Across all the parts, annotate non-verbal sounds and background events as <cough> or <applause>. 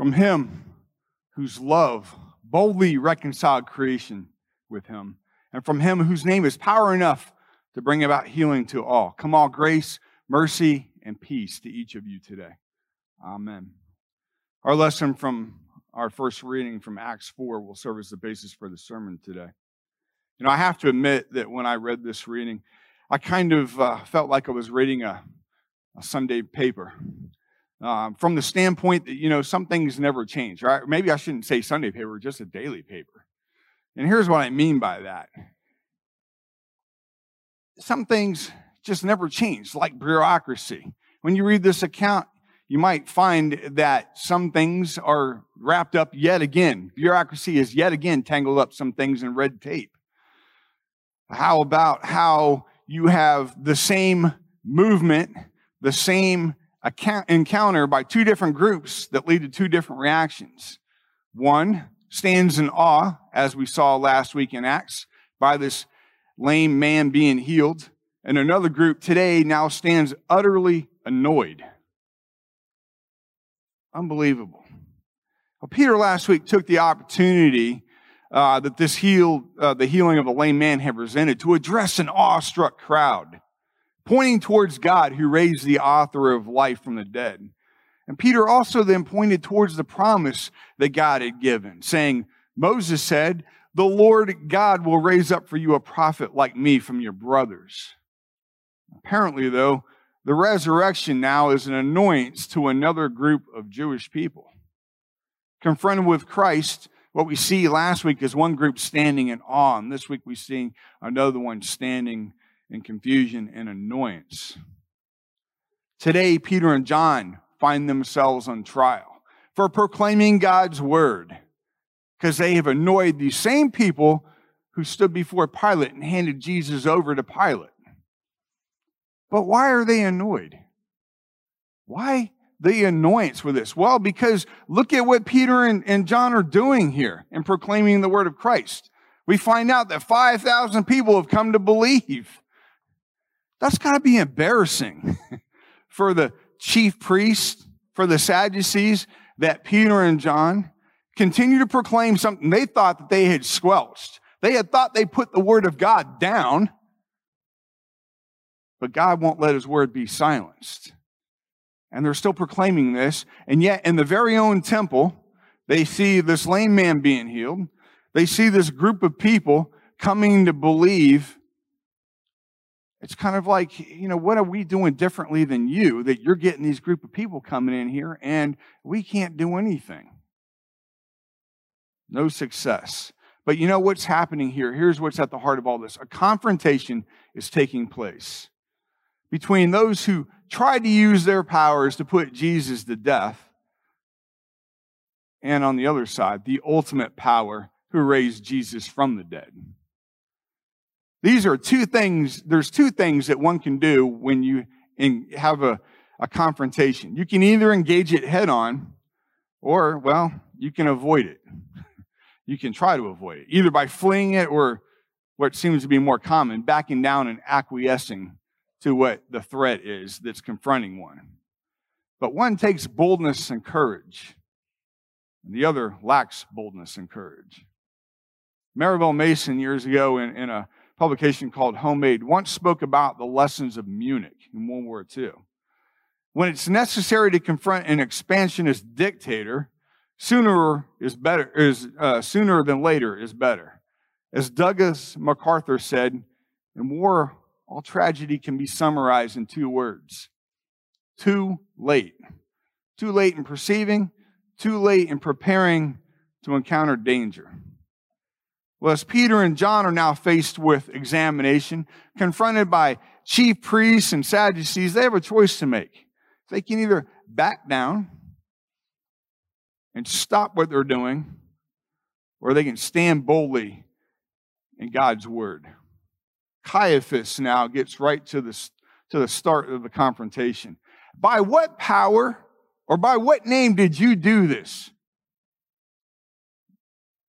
From him whose love boldly reconciled creation with him, and from him whose name is power enough to bring about healing to all. Come all grace, mercy, and peace to each of you today. Amen. Our lesson from our first reading from Acts 4 will serve as the basis for the sermon today. You know, I have to admit that when I read this reading, I kind of uh, felt like I was reading a, a Sunday paper. Um, from the standpoint that, you know, some things never change, right? Maybe I shouldn't say Sunday paper, just a daily paper. And here's what I mean by that some things just never change, like bureaucracy. When you read this account, you might find that some things are wrapped up yet again. Bureaucracy is yet again tangled up some things in red tape. How about how you have the same movement, the same encounter by two different groups that lead to two different reactions. One stands in awe, as we saw last week in Acts, by this lame man being healed. And another group today now stands utterly annoyed. Unbelievable. Well, Peter last week took the opportunity uh, that this healed, uh, the healing of the lame man had presented to address an awestruck crowd pointing towards God who raised the author of life from the dead. And Peter also then pointed towards the promise that God had given, saying, Moses said, The Lord God will raise up for you a prophet like me from your brothers. Apparently, though, the resurrection now is an annoyance to another group of Jewish people. Confronted with Christ, what we see last week is one group standing in awe, and this week we see another one standing and confusion and annoyance. Today, Peter and John find themselves on trial for proclaiming God's word because they have annoyed these same people who stood before Pilate and handed Jesus over to Pilate. But why are they annoyed? Why the annoyance with this? Well, because look at what Peter and, and John are doing here in proclaiming the word of Christ. We find out that 5,000 people have come to believe. That's got to be embarrassing <laughs> for the chief priests, for the Sadducees, that Peter and John continue to proclaim something they thought that they had squelched. They had thought they put the word of God down, but God won't let his word be silenced. And they're still proclaiming this. And yet, in the very own temple, they see this lame man being healed. They see this group of people coming to believe it's kind of like, you know, what are we doing differently than you that you're getting these group of people coming in here and we can't do anything? No success. But you know what's happening here? Here's what's at the heart of all this a confrontation is taking place between those who tried to use their powers to put Jesus to death, and on the other side, the ultimate power who raised Jesus from the dead. These are two things, there's two things that one can do when you have a, a confrontation. You can either engage it head on, or, well, you can avoid it. You can try to avoid it, either by fleeing it or what seems to be more common, backing down and acquiescing to what the threat is that's confronting one. But one takes boldness and courage, and the other lacks boldness and courage. Maribel Mason, years ago, in, in a publication called Homemade once spoke about the lessons of Munich in World War II. When it's necessary to confront an expansionist dictator, sooner is better is uh, sooner than later is better. As Douglas MacArthur said, in war, all tragedy can be summarized in two words: too late. Too late in perceiving, too late in preparing to encounter danger. Well, as Peter and John are now faced with examination, confronted by chief priests and Sadducees, they have a choice to make. They can either back down and stop what they're doing, or they can stand boldly in God's word. Caiaphas now gets right to the, to the start of the confrontation. By what power or by what name did you do this?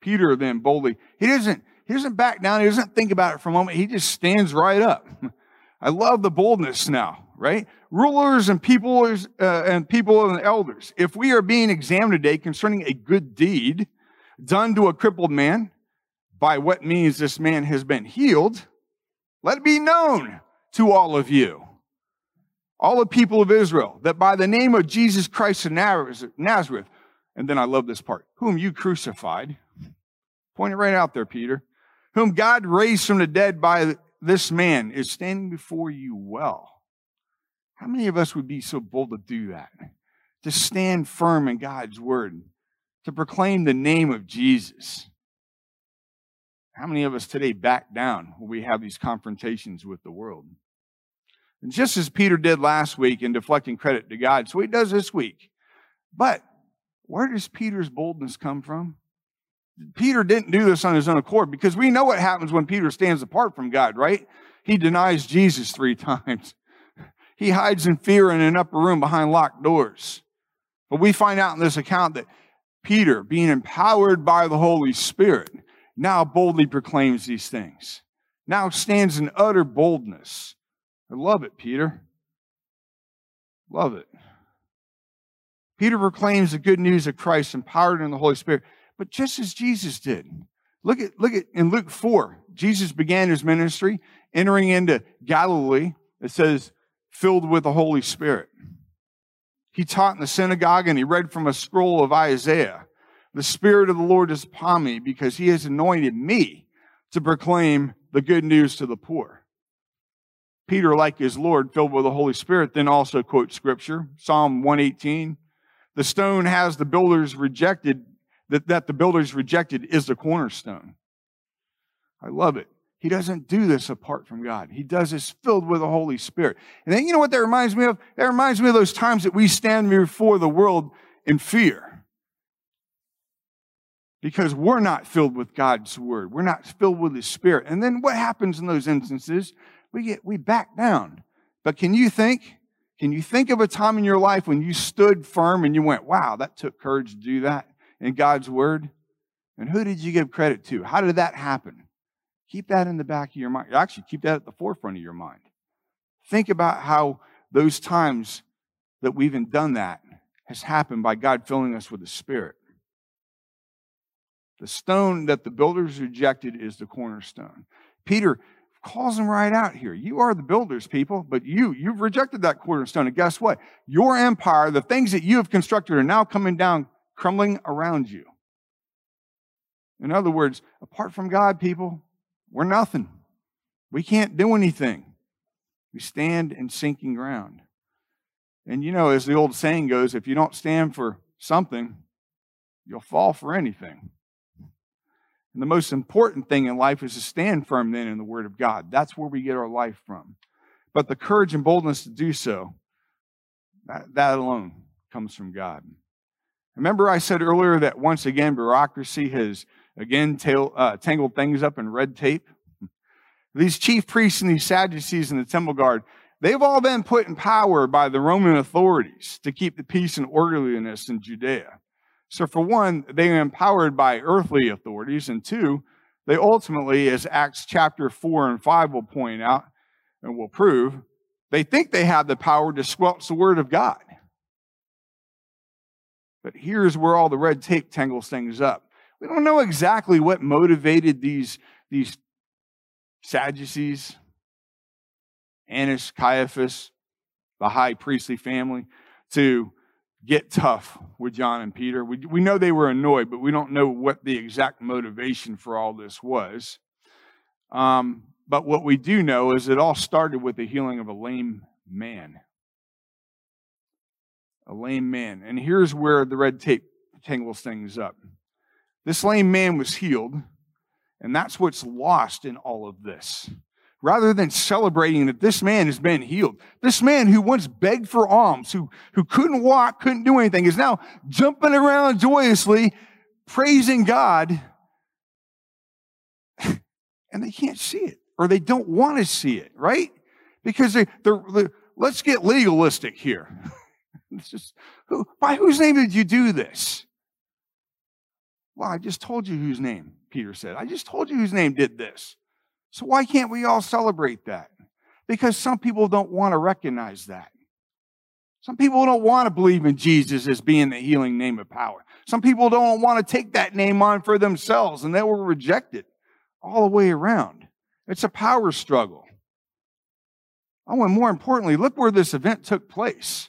Peter then boldly, he doesn't, he doesn't back down. He doesn't think about it for a moment. He just stands right up. <laughs> I love the boldness now, right? Rulers and people uh, and people and elders. If we are being examined today concerning a good deed done to a crippled man, by what means this man has been healed, let it be known to all of you, all the people of Israel, that by the name of Jesus Christ of Nazareth, and then I love this part, whom you crucified, point it right out there, Peter, whom God raised from the dead by this man is standing before you well. How many of us would be so bold to do that? To stand firm in God's word, to proclaim the name of Jesus. How many of us today back down when we have these confrontations with the world? And just as Peter did last week in deflecting credit to God, so he does this week. But where does Peter's boldness come from? Peter didn't do this on his own accord because we know what happens when Peter stands apart from God, right? He denies Jesus three <laughs> times. He hides in fear in an upper room behind locked doors. But we find out in this account that Peter, being empowered by the Holy Spirit, now boldly proclaims these things. Now stands in utter boldness. I love it, Peter. Love it. Peter proclaims the good news of Christ empowered in the Holy Spirit but just as Jesus did. Look at, look at in Luke 4, Jesus began his ministry entering into Galilee. It says, filled with the Holy Spirit. He taught in the synagogue and he read from a scroll of Isaiah. The Spirit of the Lord is upon me because he has anointed me to proclaim the good news to the poor. Peter, like his Lord, filled with the Holy Spirit, then also quotes scripture, Psalm 118. The stone has the builders rejected, that, that the builders rejected is the cornerstone. I love it. He doesn't do this apart from God. He does this filled with the Holy Spirit. And then you know what that reminds me of? That reminds me of those times that we stand before the world in fear. Because we're not filled with God's word. We're not filled with his spirit. And then what happens in those instances? We get we back down. But can you think? Can you think of a time in your life when you stood firm and you went, wow, that took courage to do that? In God's word? And who did you give credit to? How did that happen? Keep that in the back of your mind. Actually, keep that at the forefront of your mind. Think about how those times that we've even done that has happened by God filling us with the Spirit. The stone that the builders rejected is the cornerstone. Peter calls them right out here. You are the builders, people, but you, you've rejected that cornerstone. And guess what? Your empire, the things that you have constructed are now coming down crumbling around you. In other words, apart from God, people, we're nothing. We can't do anything. We stand in sinking ground. And you know, as the old saying goes, if you don't stand for something, you'll fall for anything. And the most important thing in life is to stand firm then in the Word of God. That's where we get our life from. But the courage and boldness to do so, that, that alone comes from God. Remember, I said earlier that once again, bureaucracy has again tail, uh, tangled things up in red tape? <laughs> These chief priests and these Sadducees and the temple guard, they've all been put in power by the Roman authorities to keep the peace and orderliness in Judea. So, for one, they are empowered by earthly authorities, and two, they ultimately, as Acts chapter 4 and 5 will point out and will prove, they think they have the power to squelch the word of God. But here's where all the red tape tangles things up. We don't know exactly what motivated these, these Sadducees, Annas, Caiaphas, the high priestly family, to get tough with John and Peter. We, we know they were annoyed, but we don't know what the exact motivation for all this was. Um, but what we do know is it all started with the healing of a lame man a lame man. And here's where the red tape tangles things up. This lame man was healed, and that's what's lost in all of this. Rather than celebrating that this man has been healed, this man who once begged for alms, who, who couldn't walk, couldn't do anything, is now jumping around joyously, praising God, <laughs> and they can't see it, or they don't want to see it, right? Because they, they're, they're let's get legalistic here. <laughs> It's just, who, by whose name did you do this? Well, I just told you whose name, Peter said. I just told you whose name did this. So why can't we all celebrate that? Because some people don't want to recognize that. Some people don't want to believe in Jesus as being the healing name of power. Some people don't want to take that name on for themselves and they will reject it all the way around. It's a power struggle. Oh, and more importantly, look where this event took place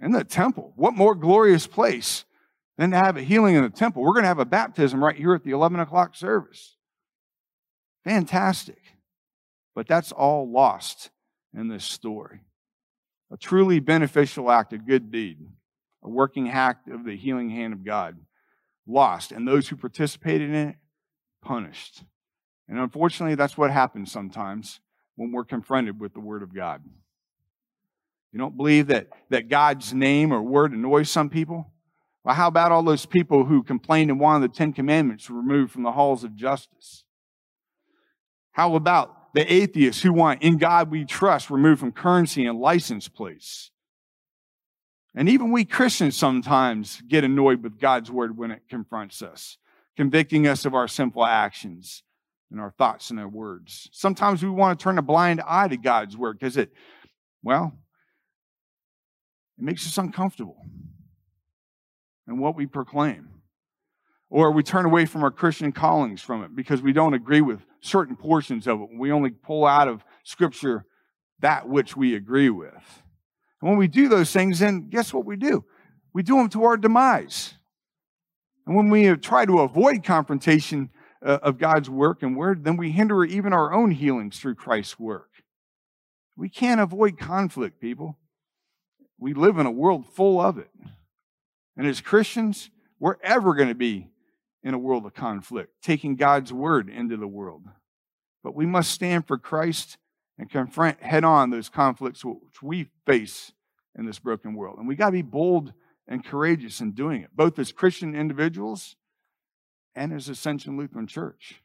in the temple. What more glorious place than to have a healing in the temple? We're going to have a baptism right here at the 11 o'clock service. Fantastic. But that's all lost in this story. A truly beneficial act, a good deed, a working act of the healing hand of God, lost. And those who participated in it, punished. And unfortunately, that's what happens sometimes when we're confronted with the Word of God. You don't believe that, that God's name or word annoys some people? Well, how about all those people who complained and wanted the Ten Commandments removed from the halls of justice? How about the atheists who want in God we trust removed from currency and license plates? And even we Christians sometimes get annoyed with God's word when it confronts us, convicting us of our sinful actions and our thoughts and our words. Sometimes we want to turn a blind eye to God's word because it, well, it makes us uncomfortable and what we proclaim. Or we turn away from our Christian callings from it because we don't agree with certain portions of it. We only pull out of Scripture that which we agree with. And when we do those things, then guess what we do? We do them to our demise. And when we try to avoid confrontation uh, of God's work and word, then we hinder even our own healings through Christ's work. We can't avoid conflict, people. We live in a world full of it. And as Christians, we're ever going to be in a world of conflict, taking God's word into the world. But we must stand for Christ and confront head on those conflicts which we face in this broken world. And we got to be bold and courageous in doing it, both as Christian individuals and as Ascension Lutheran Church.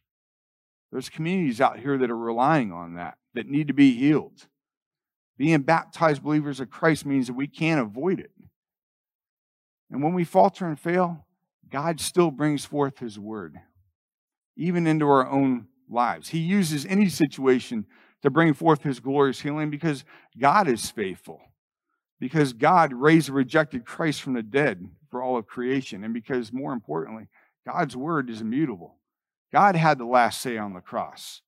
There's communities out here that are relying on that, that need to be healed. Being baptized believers of Christ means that we can't avoid it. And when we falter and fail, God still brings forth His word, even into our own lives. He uses any situation to bring forth His glorious healing because God is faithful, because God raised a rejected Christ from the dead for all of creation, and because, more importantly, God's word is immutable. God had the last say on the cross,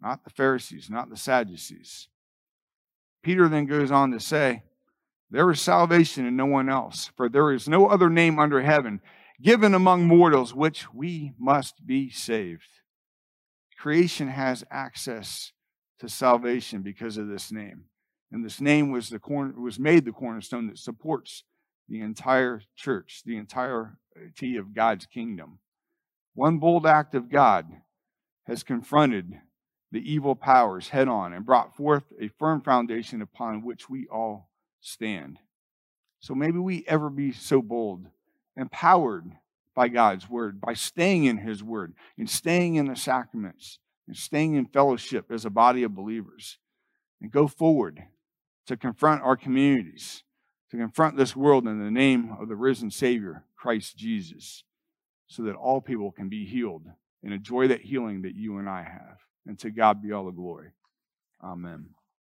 not the Pharisees, not the Sadducees. Peter then goes on to say, There is salvation in no one else, for there is no other name under heaven given among mortals which we must be saved. Creation has access to salvation because of this name. And this name was the corner was made the cornerstone that supports the entire church, the entirety of God's kingdom. One bold act of God has confronted the evil powers head on and brought forth a firm foundation upon which we all stand. So maybe we ever be so bold, empowered by God's word, by staying in his word and staying in the sacraments and staying in fellowship as a body of believers and go forward to confront our communities, to confront this world in the name of the risen Savior, Christ Jesus, so that all people can be healed and enjoy that healing that you and I have. And to God be all the glory. Amen.